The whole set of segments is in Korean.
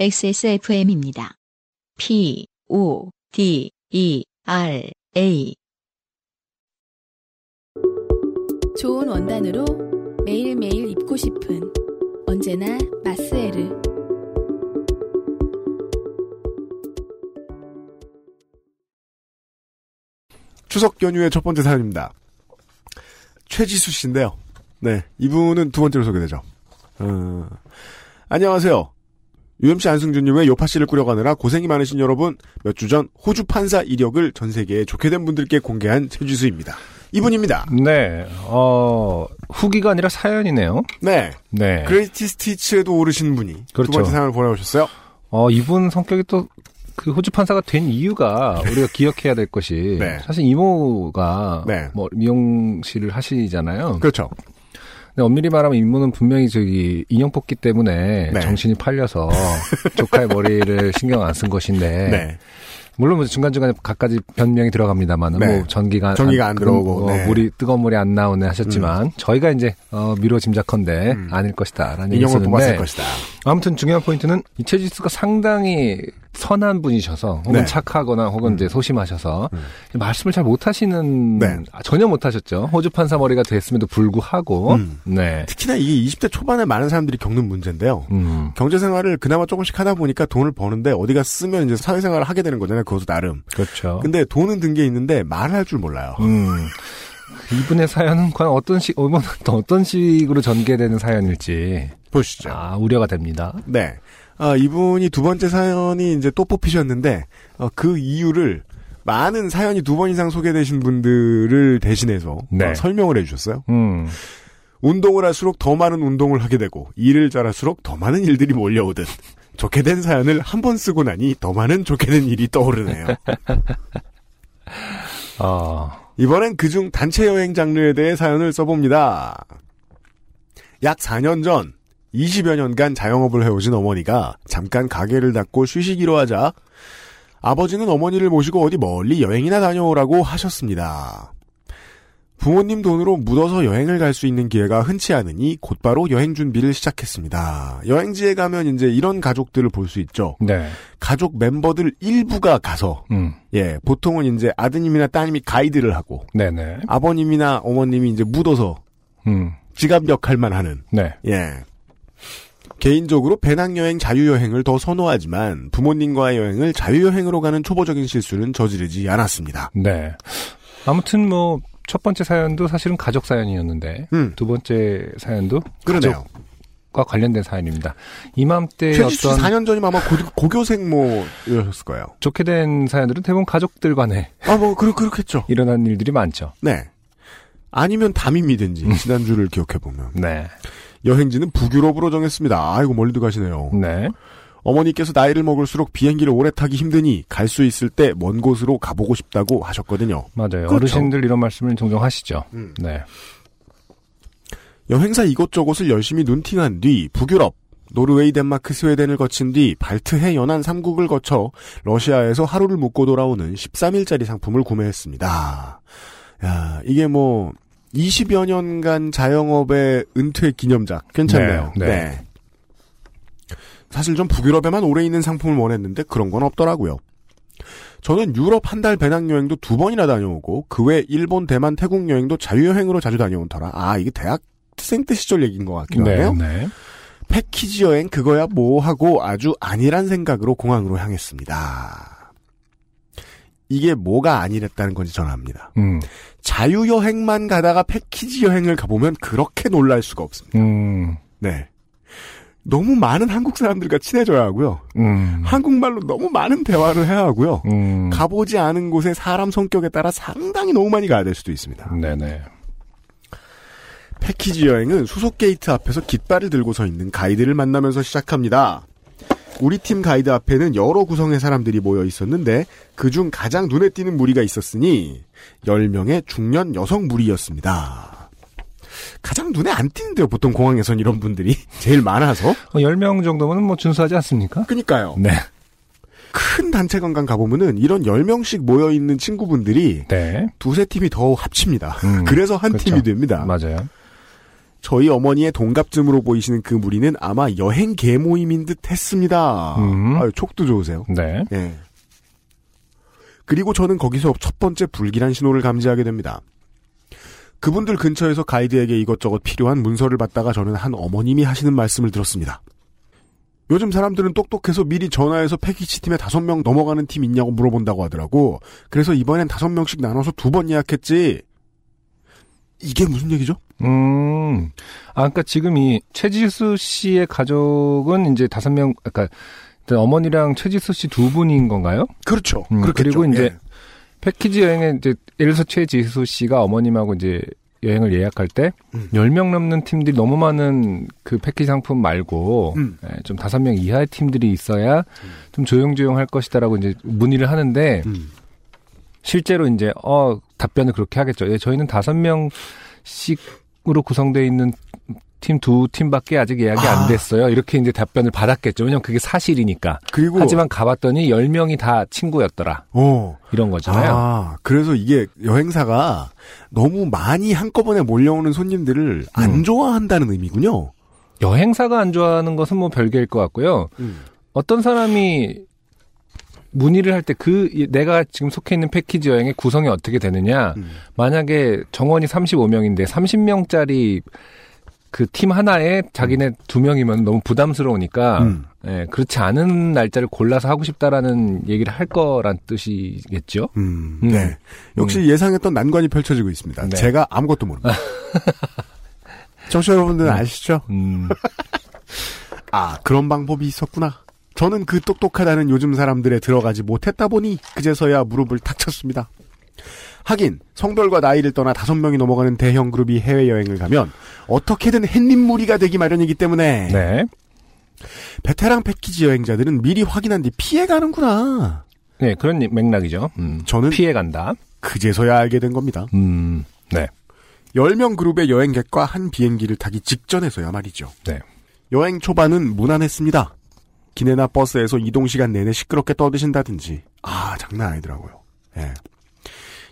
XSFM입니다. P, O, D, E, R, A. 좋은 원단으로 매일매일 입고 싶은 언제나 마스에르. 추석 연휴의 첫 번째 사연입니다. 최지수 씨인데요. 네, 이분은 두 번째로 소개되죠. 어, 안녕하세요. UMC 안승준님의 요파 씨를 꾸려가느라 고생이 많으신 여러분, 몇 주 전 호주 판사 이력을 전 세계에 좋게 된 분들께 공개한 최지수입니다. 이분입니다. 네, 어, 후기가 아니라 사연이네요. 네. 네. 그레이티 스티치에도 오르신 분이 그렇죠. 두 번째 사연을 보내오셨어요. 어, 이분 성격이 또, 그 호주 판사가 된 이유가 우리가 기억해야 될 것이 네. 사실 이모가 네. 뭐 미용실을 하시잖아요. 그렇죠. 근데 엄밀히 말하면 이모는 분명히 저기 인형 뽑기 때문에 네. 정신이 팔려서 조카의 머리를 신경 안 쓴 것인데 네. 물론 뭐 중간중간에 각가지 변명이 들어갑니다만 네. 뭐 전기가 전기가 안 그런 들어오고, 뭐 네. 물이 뜨거운 물이 안 나오네 하셨지만 저희가 이제 어, 미뤄 짐작컨대 음. 아닐 것이다라는 얘기 인형을 뽑았을 것이다. 아무튼 중요한 포인트는 이채지수가 상당히 선한 분이셔서 혹은 네. 착하거나 혹은 이제 소심하셔서 음. 말씀을 잘 못하시는 네. 아, 전혀 못하셨죠 호주 판사 머리가 됐음에도 불구하고 음. 네. 특히나 이게 20대 초반에 많은 사람들이 겪는 문제인데요. 음, 경제 생활을 그나마 조금씩 하다 보니까 돈을 버는데 어디가 쓰면 이제 사회생활을 하게 되는 거잖아요. 그것도 나름. 그렇죠. 근데 돈은 든 게 있는데 말을 할 줄 몰라요. 음. 이분의 사연은 과연 어떤 식, 어떤 어떤 식으로 전개되는 사연일지 보시죠. 아 우려가 됩니다. 네. 아, 이분이 두 번째 사연이 이제 또 뽑히셨는데 어, 그 이유를 많은 사연이 두 번 이상 소개되신 분들을 대신해서 네. 어, 설명을 해주셨어요. 음, 운동을 할수록 더 많은 운동을 하게 되고 일을 잘할수록 더 많은 일들이 몰려오듯 좋게 된 사연을 한 번 쓰고 나니 더 많은 좋게 된 일이 떠오르네요. 어, 이번엔 그중 단체 여행 장르에 대해 사연을 써봅니다. 약 4년 전 20여 년간 자영업을 해오신 어머니가 잠깐 가게를 닫고 쉬시기로 하자 아버지는 어머니를 모시고 어디 멀리 여행이나 다녀오라고 하셨습니다. 부모님 돈으로 묻어서 여행을 갈 수 있는 기회가 흔치 않으니 곧바로 여행 준비를 시작했습니다. 여행지에 가면 이제 이런 가족들을 볼 수 있죠. 네, 가족 멤버들 일부가 가서 음, 예, 보통은 이제 아드님이나 따님이 가이드를 하고 네네, 아버님이나 어머님이 이제 묻어서 음, 지갑 역할만 하는 네, 예. 개인적으로 배낭여행, 자유여행을 더 선호하지만 부모님과의 여행을 자유여행으로 가는 초보적인 실수는 저지르지 않았습니다. 네. 아무튼 뭐 첫 번째 사연도 사실은 가족 사연이었는데 음, 두 번째 사연도 그러네요. 가족과 관련된 사연입니다. 이맘때 최지수 어떤 4년 전이면 아마 고, 교생 뭐, 이러셨을 거예요. 좋게 된 사연들은 대부분 가족들 간에 아, 뭐, 그렇, 그렇겠죠. 일어난 일들이 많죠. 네. 아니면 담임이든지, 지난주를 기억해 보면. 네. 여행지는 북유럽으로 정했습니다. 아이고, 멀리도 가시네요. 네. 어머니께서 나이를 먹을수록 비행기를 오래 타기 힘드니 갈 수 있을 때 먼 곳으로 가보고 싶다고 하셨거든요. 맞아요. 그렇죠. 어르신들 이런 말씀을 종종 하시죠. 음. 네. 여행사 이곳저곳을 열심히 눈팅한 뒤 북유럽, 노르웨이, 덴마크, 스웨덴을 거친 뒤 발트해 연안 3국을 거쳐 러시아에서 하루를 묵고 돌아오는 13일짜리 상품을 구매했습니다. 야, 이게 뭐 20여 년간 자영업의 은퇴 기념작 괜찮네요. 네, 네. 사실 좀 북유럽에만 오래 있는 상품을 원했는데 그런 건 없더라고요. 저는 유럽 한 달 배낭여행도 두 번이나 다녀오고 그 외 일본, 대만, 태국 여행도 자유여행으로 자주 다녀온 터라 아 이게 대학생 때 시절 얘기인 것 같기도 네. 하네요. 네. 패키지 여행 그거야 뭐 하고 아주 아니란 생각으로 공항으로 향했습니다. 이게 뭐가 아니랬다는 건지 전합니다. 음. 자유여행만 가다가 패키지 여행을 가보면 그렇게 놀랄 수가 없습니다. 음. 네. 너무 많은 한국 사람들과 친해져야 하고요. 음. 한국말로 너무 많은 대화를 해야 하고요. 음. 가보지 않은 곳에 사람 성격에 따라 상당히 너무 많이 가야 될 수도 있습니다. 네네. 패키지 여행은 수속 게이트 앞에서 깃발을 들고 서 있는 가이드를 만나면서 시작합니다. 우리 팀 가이드 앞에는 여러 구성의 사람들이 모여 있었는데 그중 가장 눈에 띄는 무리가 있었으니 10명의 중년 여성 무리였습니다. 가장 눈에 안 띄는데요, 보통 공항에선 이런 분들이. 제일 많아서. 어, 10명 정도면 뭐 준수하지 않습니까? 그니까요. 네. 큰 단체 관광 가보면은 이런 10명씩 모여있는 친구분들이 네. 두세 팀이 더 합칩니다. 음, 그래서 한 그렇죠. 팀이 됩니다. 맞아요. 저희 어머니의 동갑쯤으로 보이시는 그 무리는 아마 여행 계 모임인 듯 했습니다. 음. 아유, 촉도 좋으세요. 네. 예. 그리고 저는 거기서 첫 번째 불길한 신호를 감지하게 됩니다. 그분들 근처에서 가이드에게 이것저것 필요한 문서를 받다가 저는 한 어머님이 하시는 말씀을 들었습니다. 요즘 사람들은 똑똑해서 미리 전화해서 패키지 팀에 다섯 명 넘어가는 팀 있냐고 물어본다고 하더라고. 그래서 이번엔 다섯 명씩 나눠서 두 번 예약했지. 이게 무슨 얘기죠? 음. 아, 그러니까 지금 이 최지수 씨의 가족은 이제 다섯 명, 아까 어머니랑 최지수 씨 두 분인 건가요? 그렇죠. 음. 그리고 이제 예. 패키지 여행에 이제 예를 들어서 최지수 씨가 어머님하고 이제 여행을 예약할 때 음. 10명 넘는 팀들이 너무 많은 그 패키지 상품 말고 음. 예, 좀 다섯 명 이하의 팀들이 있어야 좀 조용조용 할 것이다라고 이제 문의를 하는데 음. 실제로 이제 어 답변을 그렇게 하겠죠. 예, 저희는 다섯 명씩으로 구성되어 있는 팀 두 팀밖에 아직 예약이 아. 안 됐어요. 이렇게 이제 답변을 받았겠죠. 왜냐면 그게 사실이니까. 그리고 하지만 가봤더니 10명이 다 친구였더라. 어. 이런 거잖아요. 아, 그래서 이게 여행사가 너무 많이 한꺼번에 몰려오는 손님들을 안 음. 좋아한다는 의미군요. 여행사가 안 좋아하는 것은 뭐 별개일 것 같고요. 어떤 사람이 문의를 할 때 그 내가 지금 속해 있는 패키지 여행의 구성이 어떻게 되느냐. 음. 만약에 정원이 35명인데 30명짜리 그 팀 하나에 자기네 두 명이면 너무 부담스러우니까 음. 예, 그렇지 않은 날짜를 골라서 하고 싶다라는 얘기를 할 거란 뜻이겠죠. 음, 음. 네. 역시 예상했던 난관이 펼쳐지고 있습니다. 네. 제가 아무것도 모릅니다. 청취자 여러분들은 아시죠? 음, 아, 그런 방법이 있었구나. 저는 그 똑똑하다는 요즘 사람들에 들어가지 못했다 보니 그제서야 무릎을 탁 쳤습니다. 하긴 성별과 나이를 떠나 다섯 명이 넘어가는 대형 그룹이 해외여행을 가면 어떻게든 햇님 무리가 되기 마련이기 때문에 네. 베테랑 패키지 여행자들은 미리 확인한 뒤 피해가는구나. 네, 그런 맥락이죠. 음, 저는 피해 간다. 그제서야 알게 된 겁니다. 음, 네. 10명 그룹의 여행객과 한 비행기를 타기 직전에서야 말이죠. 네. 여행 초반은 무난했습니다. 기내나 버스에서 이동 시간 내내 시끄럽게 떠드신다든지. 아, 장난 아니더라고요. 예.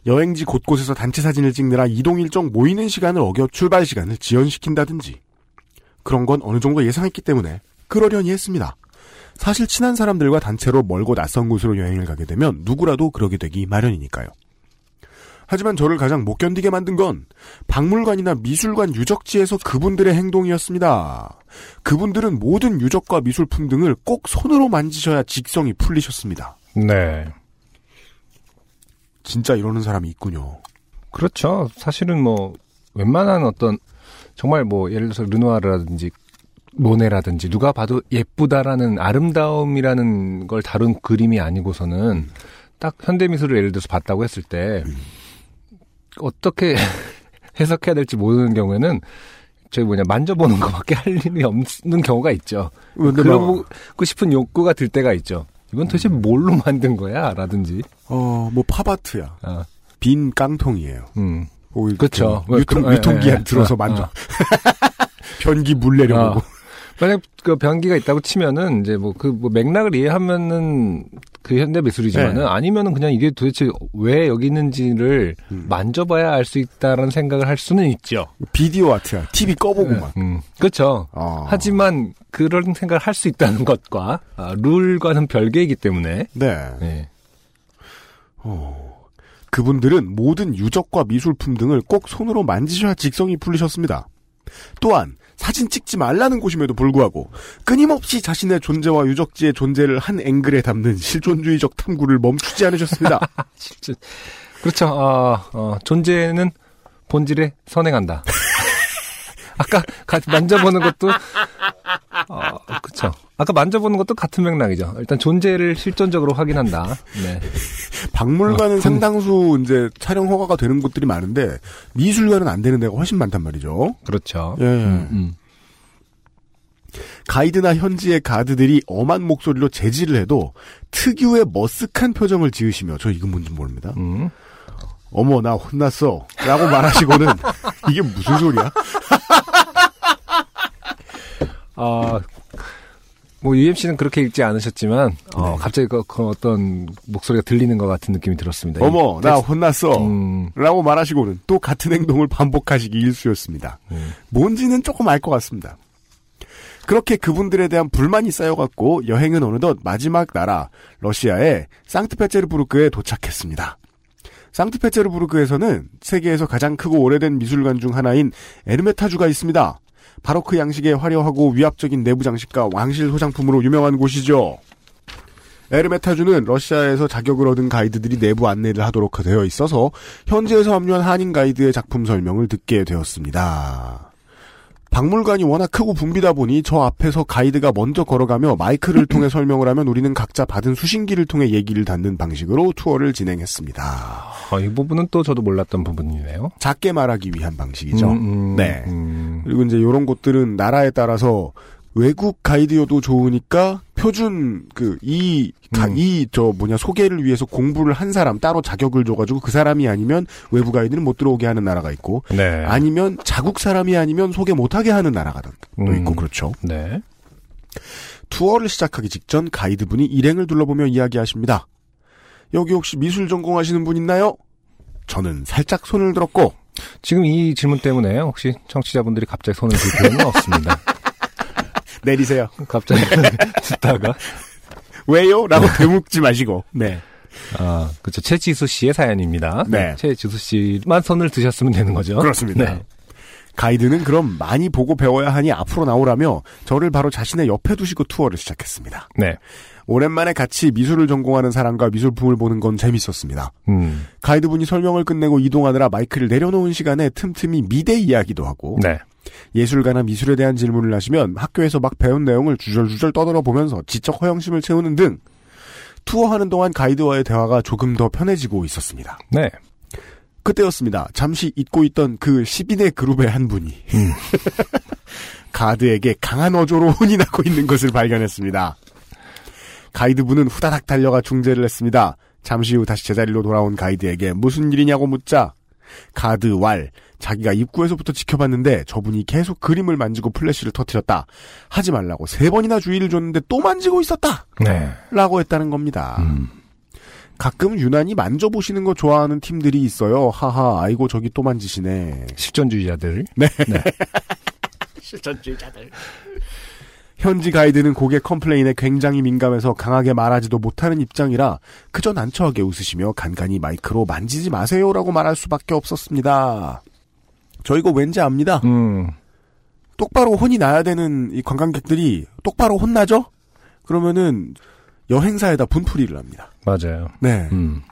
여행지 곳곳에서 단체 사진을 찍느라 이동 일정 모이는 시간을 어겨 출발 시간을 지연시킨다든지. 그런 건 어느 정도 예상했기 때문에 그러려니 했습니다. 사실 친한 사람들과 단체로 멀고 낯선 곳으로 여행을 가게 되면 누구라도 그러게 되기 마련이니까요. 하지만 저를 가장 못 견디게 만든 건 박물관이나 미술관 유적지에서 그분들의 행동이었습니다. 그분들은 모든 유적과 미술품 등을 꼭 손으로 만지셔야 직성이 풀리셨습니다. 네. 진짜 이러는 사람이 있군요. 그렇죠. 사실은 뭐 웬만한 어떤 정말 뭐 예를 들어서 르누아르라든지 모네라든지 누가 봐도 예쁘다라는 아름다움이라는 걸 다룬 그림이 아니고서는 딱 현대미술을 예를 들어서 봤다고 했을 때 어떻게 해석해야 될지 모르는 경우에는 저희 뭐냐 만져보는 것밖에 할 일이 없는 경우가 있죠. 그러고 싶은 욕구가 들 때가 있죠. 이건 도대체 뭘로 만든 거야? 라든지. 어, 뭐 팝아트야. 아, 빈 깡통이에요. 음. 뭐 그쵸. 그 유통, 그- 예, 유통기에 예, 예. 들어서 어, 만져. 어. 변기 물 내려보고. 어. 만약 그 변기가 있다고 치면은 이제 뭐그뭐 맥락을 이해하면은 그 현대 미술이지만은 네. 아니면은 그냥 이게 도대체 왜 여기 있는지를 음. 만져봐야 알 수 있다라는 생각을 할 수는 있죠. 비디오 아트야. TV 꺼보고 막. 음, 그렇죠. 어. 하지만 그런 생각을 할 수 있다는 것과 아, 룰과는 별개이기 때문에 네. 네. 어, 그분들은 모든 유적과 미술품 등을 꼭 손으로 만지셔야 직성이 풀리셨습니다. 또한 사진 찍지 말라는 곳임에도 불구하고 끊임없이 자신의 존재와 유적지의 존재를 한 앵글에 담는 실존주의적 탐구를 멈추지 않으셨습니다. 실제 그렇죠. 어, 어, 존재는 본질에 선행한다. 아까 가- 만져보는 것도 어, 그렇죠. 아까 만져보는 것도 같은 맥락이죠. 일단 존재를 실존적으로 확인한다. 네. 박물관은 어, 상당수 이제 촬영 허가가 되는 곳들이 많은데 미술관은 안 되는 데가 훨씬 많단 말이죠. 그렇죠. 예. 음, 음. 가이드나 현지의 가드들이 엄한 목소리로 제지를 해도 특유의 머쓱한 표정을 지으시며 저 이건 뭔지 모릅니다. 음. 어머 나 혼났어 라고 말하시고는 이게 무슨 소리야? 아, 뭐 UMC는 그렇게 읽지 않으셨지만 어, 네. 갑자기 그, 그 어떤 목소리가 들리는 것 같은 느낌이 들었습니다. 어머, 나 혼났어. 음, 라고 말하시고는 또 같은 행동을 반복하시기 일쑤였습니다. 음. 뭔지는 조금 알 것 같습니다. 그렇게 그분들에 대한 불만이 쌓여갔고 여행은 어느덧 마지막 나라 러시아의 상트페테르부르크에 도착했습니다. 상트페테르부르크에서는 세계에서 가장 크고 오래된 미술관 중 하나인 에르메타주가 있습니다. 바로크 양식의 화려하고 위압적인 내부 장식과 왕실 소장품으로 유명한 곳이죠. 에르메타주는 러시아에서 자격을 얻은 가이드들이 내부 안내를 하도록 되어 있어서 현지에서 합류한 한인 가이드의 작품 설명을 듣게 되었습니다. 박물관이 워낙 크고 붐비다 보니 저 앞에서 가이드가 먼저 걸어가며 마이크를 통해 설명을 하면 우리는 각자 받은 수신기를 통해 얘기를 듣는 방식으로 투어를 진행했습니다. 아, 이 부분은 또 저도 몰랐던 부분이네요. 작게 말하기 위한 방식이죠. 음, 음, 네. 음. 그리고 이제 이런 곳들은 나라에 따라서 외국 가이드여도 좋으니까 표준 음. 그이이저 뭐냐 소개를 위해서 공부를 한 사람 따로 자격을 줘가지고 그 사람이 아니면 외부 가이드는 못 들어오게 하는 나라가 있고 네. 아니면 자국 사람이 아니면 소개 못하게 하는 나라가 또 음. 있고 그렇죠. 네. 투어를 시작하기 직전 가이드분이 일행을 둘러보며 이야기하십니다. 여기 혹시 미술 전공하시는 분 있나요? 저는 살짝 손을 들었고 지금 이 질문 때문에 혹시 청취자분들이 갑자기 손을 들 필요는 없습니다. 내리세요. 갑자기 듣다가 왜요? 라고 되묻지 마시고. 네. 아, 그렇죠. 최지수 씨의 사연입니다. 네. 최지수 씨만 손을 드셨으면 되는 거죠. 그렇습니다. 네. 가이드는 그럼 많이 보고 배워야 하니 앞으로 나오라며 저를 바로 자신의 옆에 두시고 투어를 시작했습니다. 네. 오랜만에 같이 미술을 전공하는 사람과 미술품을 보는 건 재밌었습니다. 음. 가이드분이 설명을 끝내고 이동하느라 마이크를 내려놓은 시간에 틈틈이 미대 이야기도 하고 네. 예술가나 미술에 대한 질문을 하시면 학교에서 막 배운 내용을 주절주절 떠들어 보면서 지적 허영심을 채우는 등 투어하는 동안 가이드와의 대화가 조금 더 편해지고 있었습니다. 네. 그때였습니다. 잠시 잊고 있던 그 10인의 그룹의 한 분이 음. 가드에게 강한 어조로 혼인하고 있는 것을 발견했습니다. 가이드분은 후다닥 달려가 중재를 했습니다. 잠시 후 다시 제자리로 돌아온 가이드에게 무슨 일이냐고 묻자 가드 왈 자기가 입구에서부터 지켜봤는데 저분이 계속 그림을 만지고 플래시를 터뜨렸다. 하지 말라고 세 번이나 주의를 줬는데 또 만지고 있었다. 네. 라고 했다는 겁니다. 음. 가끔 유난히 만져보시는 거 좋아하는 팀들이 있어요. 하하, 아이고 저기 또 만지시네. 실전주의자들. 실전주의자들. 현지 가이드는 고객 컴플레인에 굉장히 민감해서 강하게 말하지도 못하는 입장이라 그저 난처하게 웃으시며 간간히 마이크로 만지지 마세요라고 말할 수밖에 없었습니다. 저 이거 왠지 압니다. 음. 똑바로 혼이 나야 되는 이 관광객들이 똑바로 혼나죠? 그러면은 여행사에다 분풀이를 합니다. 맞아요. 네. 음.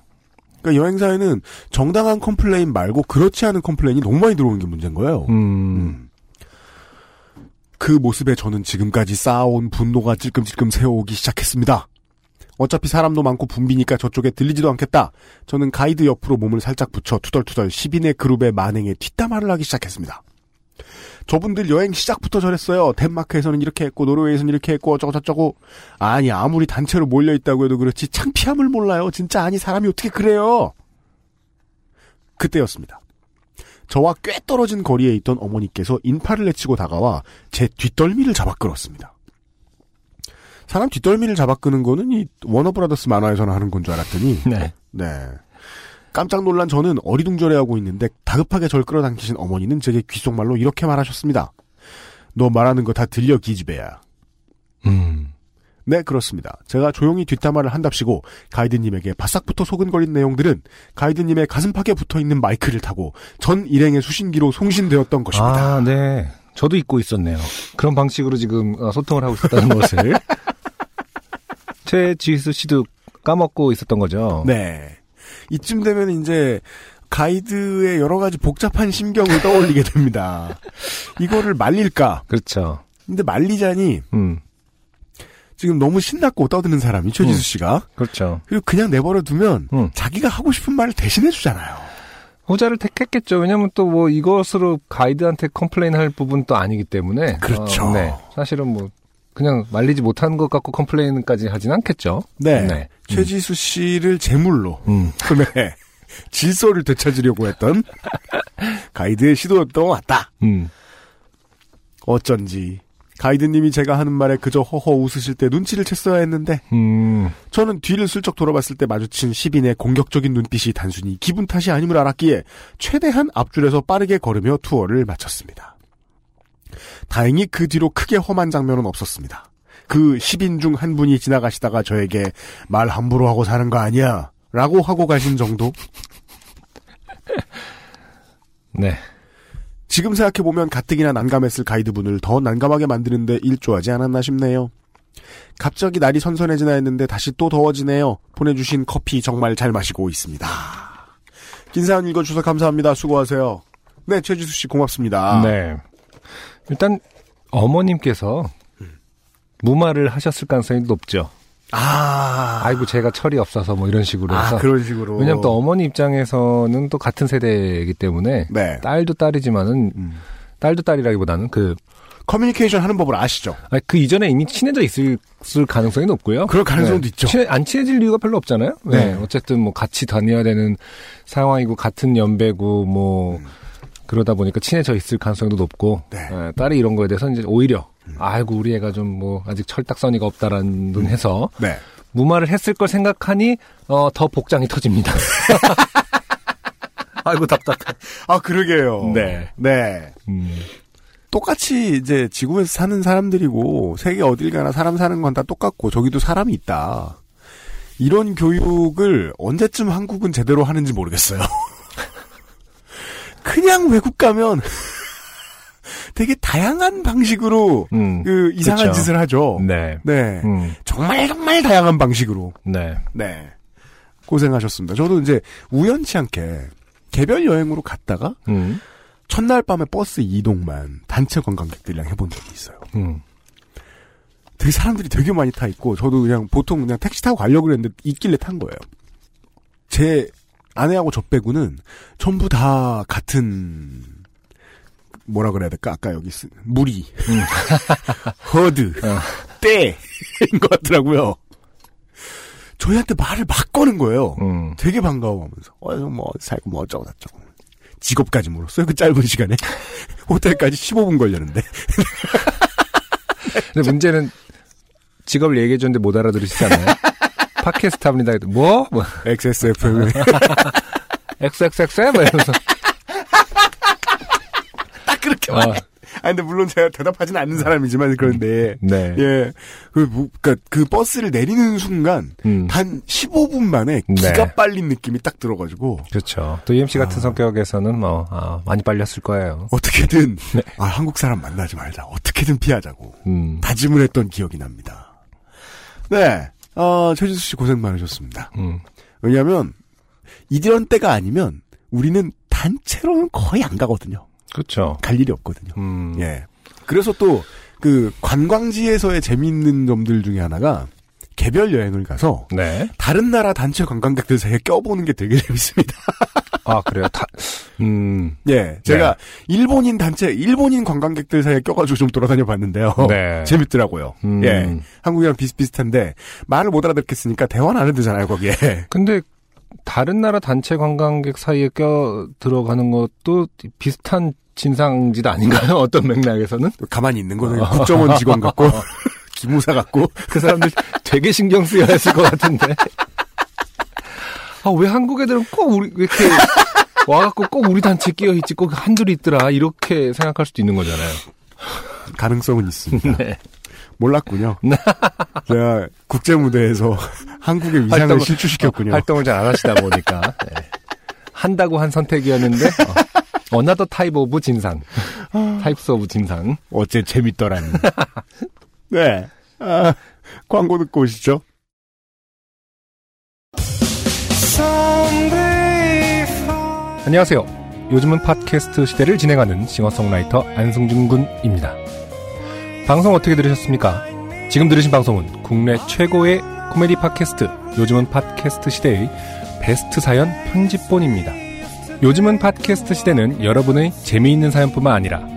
그러니까 여행사에는 정당한 컴플레인 말고 그렇지 않은 컴플레인이 너무 많이 들어오는 게 문제인 거예요. 음. 그 모습에 저는 지금까지 쌓아온 분노가 찔끔찔끔 새어오기 시작했습니다. 어차피 사람도 많고 붐비니까 저쪽에 들리지도 않겠다. 저는 가이드 옆으로 몸을 살짝 붙여 투덜투덜 10인의 그룹의 만행에 뒷담화를 하기 시작했습니다. 저분들 여행 시작부터 저랬어요. 덴마크에서는 이렇게 했고 노르웨이에서는 이렇게 했고 어쩌고저쩌고. 아니 아무리 단체로 몰려있다고 해도 그렇지 창피함을 몰라요. 진짜 아니 사람이 어떻게 그래요. 그때였습니다. 저와 꽤 떨어진 거리에 있던 어머니께서 인파를 내치고 다가와 제 뒷덜미를 잡아 끌었습니다. 사람 뒷덜미를 잡아 끄는 거는 이 워너브라더스 만화에서나 하는 건 줄 알았더니 네. 네. 깜짝 놀란 저는 어리둥절해하고 있는데 다급하게 절 끌어당기신 어머니는 제게 귓속말로 이렇게 말하셨습니다. 너 말하는 거 다 들려 기집애야. 음. 네 그렇습니다. 제가 조용히 뒷담화를 한답시고 가이드님에게 바싹부터 소근거린 내용들은 가이드님의 가슴팍에 붙어있는 마이크를 타고 전 일행의 수신기로 송신되었던 것입니다. 아, 네. 저도 잊고 있었네요. 그런 방식으로 지금 어, 소통을 하고 있었다는 것을. 최지수 씨도 까먹고 있었던 거죠. 네. 이쯤 되면 이제 가이드의 여러 가지 복잡한 심경을 떠올리게 됩니다. 이거를 말릴까? 그렇죠. 근데 말리자니 음. 지금 너무 신났고 떠드는 사람이 최지수 음. 씨가 그렇죠. 그리고 그냥 내버려 두면 음. 자기가 하고 싶은 말을 대신해 주잖아요. 후자를 택했겠죠. 왜냐면 또뭐 이것으로 가이드한테 컴플레인 할 부분도 아니기 때문에. 그렇죠. 어, 네. 사실은 뭐 그냥 말리지 못한 것 갖고 컴플레인까지 하진 않겠죠. 네. 네. 최지수 씨를 제물로 음. 네. 질서를 되찾으려고 했던 가이드의 시도였던 것 같다. 음. 어쩐지 가이드님이 제가 하는 말에 그저 허허 웃으실 때 눈치를 챘어야 했는데 음, 저는 뒤를 슬쩍 돌아봤을 때 마주친 시빈의 공격적인 눈빛이 단순히 기분 탓이 아님을 알았기에 최대한 앞줄에서 빠르게 걸으며 투어를 마쳤습니다. 다행히 그 뒤로 크게 험한 장면은 없었습니다. 그 시빈 중한 분이 지나가시다가 저에게 말 함부로 하고 사는 거 아니야 라고 하고 가신 정도? 네. 지금 생각해보면 가뜩이나 난감했을 가이드분을 더 난감하게 만드는데 일조하지 않았나 싶네요. 갑자기 날이 선선해지나 했는데 다시 또 더워지네요. 보내주신 커피 정말 잘 마시고 있습니다. 긴 사연 읽어주셔서 감사합니다. 수고하세요. 네, 최지수 씨 고맙습니다. 네. 일단 어머님께서 무마를 하셨을 가능성이 높죠. 아, 아이고 제가 철이 없어서 뭐 이런 식으로 해서 아, 그런 식으로. 왜냐면 또 어머니 입장에서는 또 같은 세대이기 때문에 네. 딸도 딸이지만은 음. 딸도 딸이라기보다는 그, 커뮤니케이션 하는 법을 아시죠? 아니, 그 이전에 이미 친해져 있을 가능성이 높고요. 그럴 가능성도 있죠. 친해- 안 친해질 이유가 별로 없잖아요. 네. 네. 어쨌든 뭐 같이 다녀야 되는 상황이고 같은 연배고 뭐 그러다 보니까 친해져 있을 가능성도 높고 네. 예, 딸이 이런 거에 대해서 이제 오히려 아이고 우리 애가 좀 뭐 아직 철딱서니가 없다라는 등 해서 네. 무마를 했을 걸 생각하니 어, 더 복장이 터집니다. 아이고 답답해. 아, 그러게요. 네. 네. 음, 똑같이 이제 지구에서 사는 사람들이고 세계 어딜 가나 사람 사는 건 다 똑같고 저기도 사람이 있다. 이런 교육을 언제쯤 한국은 제대로 하는지 모르겠어요. 그냥 외국 가면 되게 다양한 방식으로 음, 그 이상한 그쵸. 짓을 하죠. 네. 네. 음, 정말 정말 다양한 방식으로. 네. 네. 고생하셨습니다. 저도 이제 우연치 않게 개별 여행으로 갔다가 음, 첫날 밤에 버스 이동만 단체 관광객들이랑 해본 적이 있어요. 음, 되게 사람들이 되게 많이 타 있고 저도 그냥 보통 그냥 택시 타고 가려고 그랬는데 있길래 탄 거예요. 제 아내하고 저 빼고는 전부 다 같은 뭐라 그래야 될까? 아까 여기 쓴 무리, 허드, 때인 것 같더라고요. 저희한테 말을 막 거는 거예요. 음. 되게 반가워하면서 어, 뭐 살고 뭐 어쩌고 저쩌고 직업까지 물었어요. 그 짧은 시간에 호텔까지 15분 걸렸는데 근데 문제는 직업을 얘기해줬는데 못 알아들으시잖아요. 팟캐스트 합니다. 뭐? 뭐, XSFM XXX? 뭐 이러면서. 딱 그렇게 어, 말해. 아 근데 물론 제가 대답하지는 않는 사람이지만 그런데 네. 예. 그, 뭐, 그니까 그 버스를 내리는 순간, 음, 단 15분 만에 기가 네. 빨린 느낌이 딱 들어가지고, 그렇죠. 또 UMC 같은 성격에서는 뭐, 아, 많이 빨렸을 거예요. 어떻게든, 네. 아, 한국 사람 만나지 말자. 어떻게든 피하자고. 음, 다짐을 했던 기억이 납니다. 네. 어, 최지수 씨 고생 많으셨습니다. 음, 왜냐면, 이런 때가 아니면, 우리는 단체로는 거의 안 가거든요. 그렇죠. 갈 일이 없거든요. 음, 예. 그래서 또, 그, 관광지에서의 재미있는 점들 중에 하나가, 개별 여행을 가서, 네. 다른 나라 단체 관광객들 사이에 껴보는 게 되게 재밌습니다. 아, 그래요? 다, 음, 예. 제가 일본인 단체, 일본인 관광객들 사이에 껴가지고 좀 돌아다녀 봤는데요. 네. 재밌더라고요. 음. 예. 한국이랑 비슷비슷한데, 말을 못 알아듣겠으니까 대화는 안 해도 되잖아요, 거기에. 근데, 다른 나라 단체 관광객 사이에 껴 들어가는 것도 비슷한 진상짓 아닌가요? 어떤 맥락에서는? 가만히 있는 거는 국정원 직원 같고, 기무사 같고, 그 사람들 되게 신경 쓰여 했을 것 같은데. 아, 왜 한국 애들은 꼭 우리, 왜 이렇게 와갖고 꼭 우리 단체 끼어 있지, 꼭 한둘이 있더라, 이렇게 생각할 수도 있는 거잖아요. 가능성은 있습니다. 네. 몰랐군요. 제가 국제 무대에서 한국의 위상을 활동을- 실추시켰군요. 활동을 잘 안 하시다 보니까. 네. 한다고 한 선택이었는데, 어, another type of 진상. types of 진상. 어째 재밌더라니. 네. 아, 광고 듣고 오시죠. 안녕하세요. 요즘은 팟캐스트 시대를 진행하는 싱어송라이터 안승준 군입니다. 방송 어떻게 들으셨습니까? 지금 들으신 방송은 국내 최고의 코미디 팟캐스트 요즘은 팟캐스트 시대의 베스트 사연 편집본입니다. 요즘은 팟캐스트 시대는 여러분의 재미있는 사연뿐만 아니라